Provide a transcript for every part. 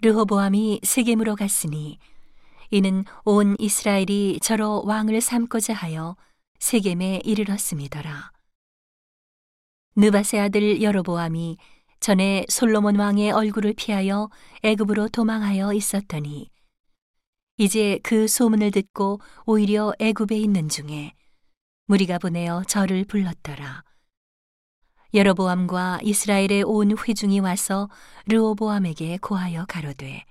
르호보암이 세겜으로 갔으니 이는 온 이스라엘이 저로 왕을 삼고자 하여 세겜에 이르렀음이더라. 느바세 아들 여로보암이 전에 솔로몬 왕의 얼굴을 피하여 애굽으로 도망하여 있었더니 이제 그 소문을 듣고 오히려 애굽에 있는 중에 무리가 보내어 저를 불렀더라. 여로보암과 이스라엘의 온 회중이 와서 르호보암에게 고하여 가로되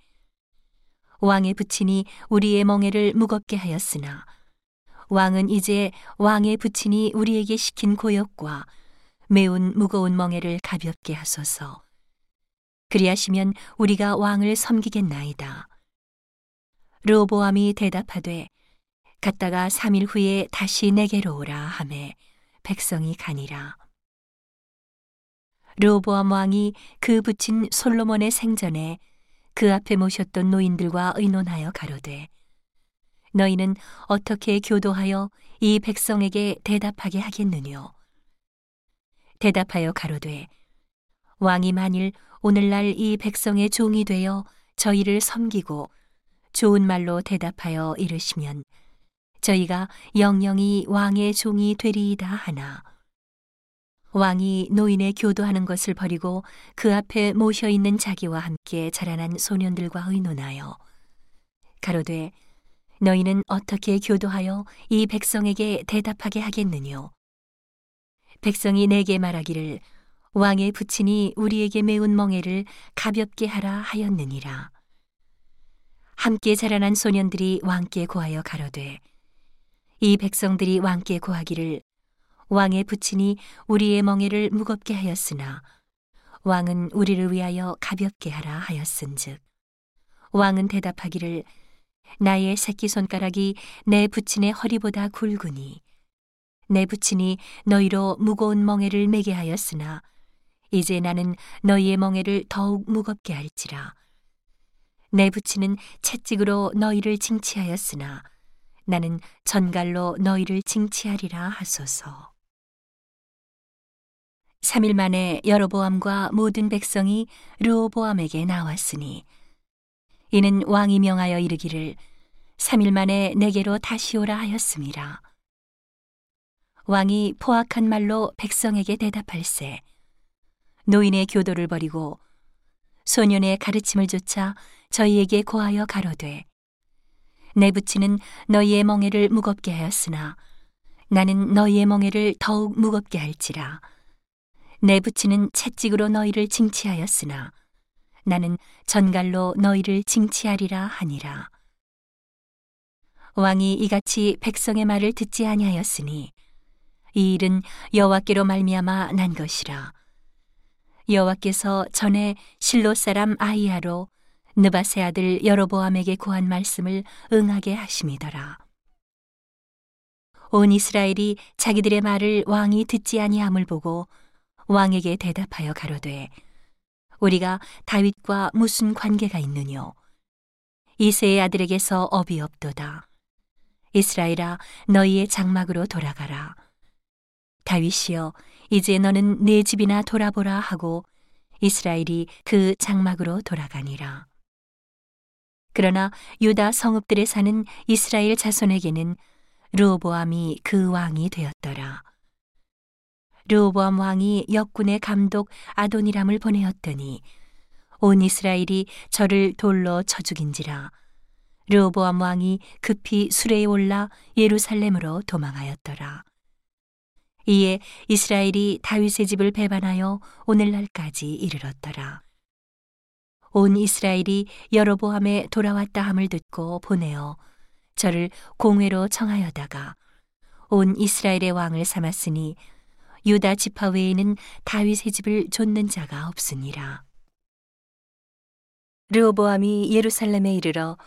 왕의 부친이 우리의 멍에를 무겁게 하였으나 왕은 이제 왕의 부친이 우리에게 시킨 고역과 매운 무거운 멍에를 가볍게 하소서. 그리하시면 우리가 왕을 섬기겠나이다. 르호보암이 대답하되 갔다가 3일 후에 다시 내게로 오라 하매 백성이 가니라. 르호보암 왕이 그 부친 솔로몬의 생전에 그 앞에 모셨던 노인들과 의논하여 가로되 너희는 어떻게 교도하여 이 백성에게 대답하게 하겠느뇨? 대답하여 가로되 왕이 만일 오늘날 이 백성의 종이 되어 저희를 섬기고 좋은 말로 대답하여 이르시면 저희가 영영이 왕의 종이 되리이다 하나 왕이 노인의 교도하는 것을 버리고 그 앞에 모셔 있는 자기와 함께 자라난 소년들과 의논하여 가로되 너희는 어떻게 교도하여 이 백성에게 대답하게 하겠느뇨? 백성이 내게 말하기를 왕의 부친이 우리에게 매운 멍에를 가볍게 하라 하였느니라. 함께 자라난 소년들이 왕께 고하여 가로되 이 백성들이 왕께 고하기를 왕의 부친이 우리의 멍에를 무겁게 하였으나 왕은 우리를 위하여 가볍게 하라 하였은즉 왕은 대답하기를 나의 새끼 손가락이 내 부친의 허리보다 굵으니 내 부친이 너희로 무거운 멍에를 매게 하였으나 이제 나는 너희의 멍에를 더욱 무겁게 할지라 내 부친은 채찍으로 너희를 징치하였으나 나는 전갈로 너희를 징치하리라 하소서. 3일 만에 여로보암과 모든 백성이 르호보암에게 나왔으니 이는 왕이 명하여 이르기를 3일 만에 내게로 다시 오라 하였음이라. 왕이 포악한 말로 백성에게 대답할세 노인의 교도를 버리고 소년의 가르침을 조차 저희에게 고하여 가로되 내 부치는 너희의 멍에를 무겁게 하였으나 나는 너희의 멍에를 더욱 무겁게 할지라 내 부치는 채찍으로 너희를 징치하였으나 나는 전갈로 너희를 징치하리라 하니라. 왕이 이같이 백성의 말을 듣지 아니하였으니 이 일은 여호와께로 말미암아 난 것이라. 여호와께서 전에 실로 사람 아이야로 느바세 아들 여로보암에게 구한 말씀을 응하게 하심이더라. 온 이스라엘이 자기들의 말을 왕이 듣지 아니함을 보고 왕에게 대답하여 가로되 우리가 다윗과 무슨 관계가 있느뇨? 이세의 아들에게서 업이 없도다. 이스라엘아 너희의 장막으로 돌아가라. 다윗이여 이제 너는 내 집이나 돌아보라 하고 이스라엘이 그 장막으로 돌아가니라. 그러나 유다 성읍들에 사는 이스라엘 자손에게는 르호보암이 그 왕이 되었더라. 르호보암 왕이 역군의 감독 아도니람을 보내었더니 온 이스라엘이 저를 돌로 쳐 죽인지라 르호보암 왕이 급히 수레에 올라 예루살렘으로 도망하였더라. 이에 이스라엘이 다윗의 집을 배반하여 오늘날까지 이르렀더라. 온 이스라엘이 여로보암에 돌아왔다 함을 듣고 보내어 저를 공회로 청하여다가 온 이스라엘의 왕을 삼았으니 유다 지파 외에는 다윗의 집을 좇는 자가 없으니라. 르호보암이 예루살렘에 이르러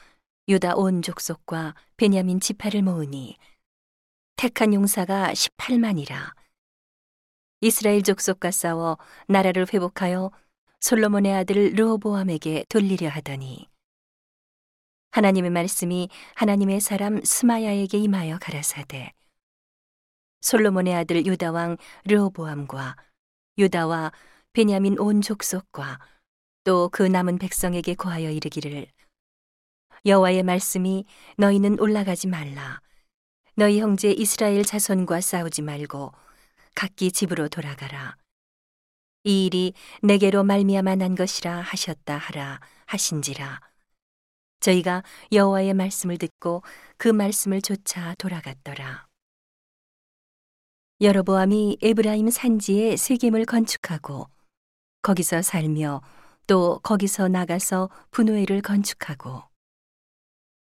유다 온 족속과 베냐민 지파를 모으니 택한 용사가 18만이라. 이스라엘 족속과 싸워 나라를 회복하여 솔로몬의 아들 르호보암에게 돌리려 하더니 하나님의 말씀이 하나님의 사람 스마야에게 임하여 가라사대 솔로몬의 아들 유다 왕 르호보암과 유다와 베냐민 온 족속과 또 그 남은 백성에게 고하여 이르기를 여호와의 말씀이 너희는 올라가지 말라. 너희 형제 이스라엘 자손과 싸우지 말고 각기 집으로 돌아가라. 이 일이 내게로 말미암아 난 것이라 하셨다 하라 하신지라. 저희가 여호와의 말씀을 듣고 그 말씀을 쫓아 돌아갔더라 여로보암이 에브라임 산지에 세겜을 건축하고 거기서 살며 또 거기서 나가서 분우회를 건축하고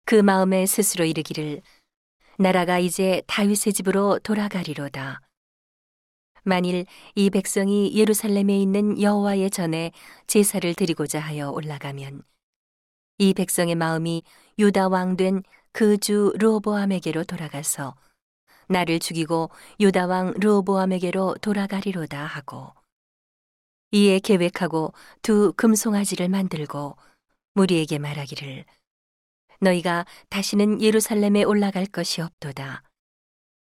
그 마음에 스스로 이르기를 나라가 이제 다윗의 집으로 돌아가리로다. 만일 이 백성이 예루살렘에 있는 여호와의 전에 제사를 드리고자 하여 올라가면 이 백성의 마음이 유다 왕 된 그주 르호보암에게로 돌아가서 나를 죽이고 유다 왕 르호보암에게로 돌아가리로다 하고 이에 계획하고 두 금송아지를 만들고 무리에게 말하기를 너희가 다시는 예루살렘에 올라갈 것이 없도다.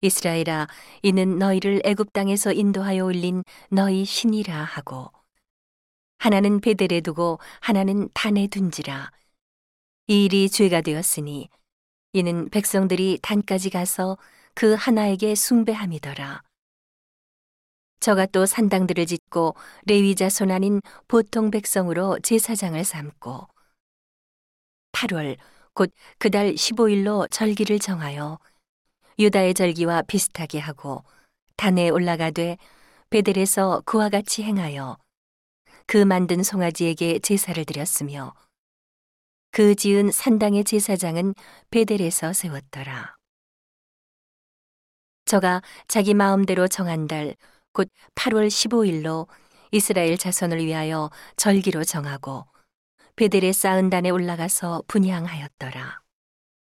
이스라엘아 이는 너희를 애굽 땅에서 인도하여 올린 너희 신이라 하고 하나는 베델에 두고 하나는 단에 둔지라 이 일이 죄가 되었으니 이는 백성들이 단까지 가서 그 하나에게 숭배함이더라. 저가 또 산당들을 짓고 레위자 손 아닌 보통 백성으로 제사장을 삼고 8월 곧 그달 15일로 절기를 정하여 유다의 절기와 비슷하게 하고 단에 올라가되 베델에서 그와 같이 행하여 그 만든 송아지에게 제사를 드렸으며 그 지은 산당의 제사장은 베델에서 세웠더라. 저가 자기 마음대로 정한 달, 곧 8월 15일로 이스라엘 자손을 위하여 절기로 정하고 베델에 쌓은 단에 올라가서 분향하였더라.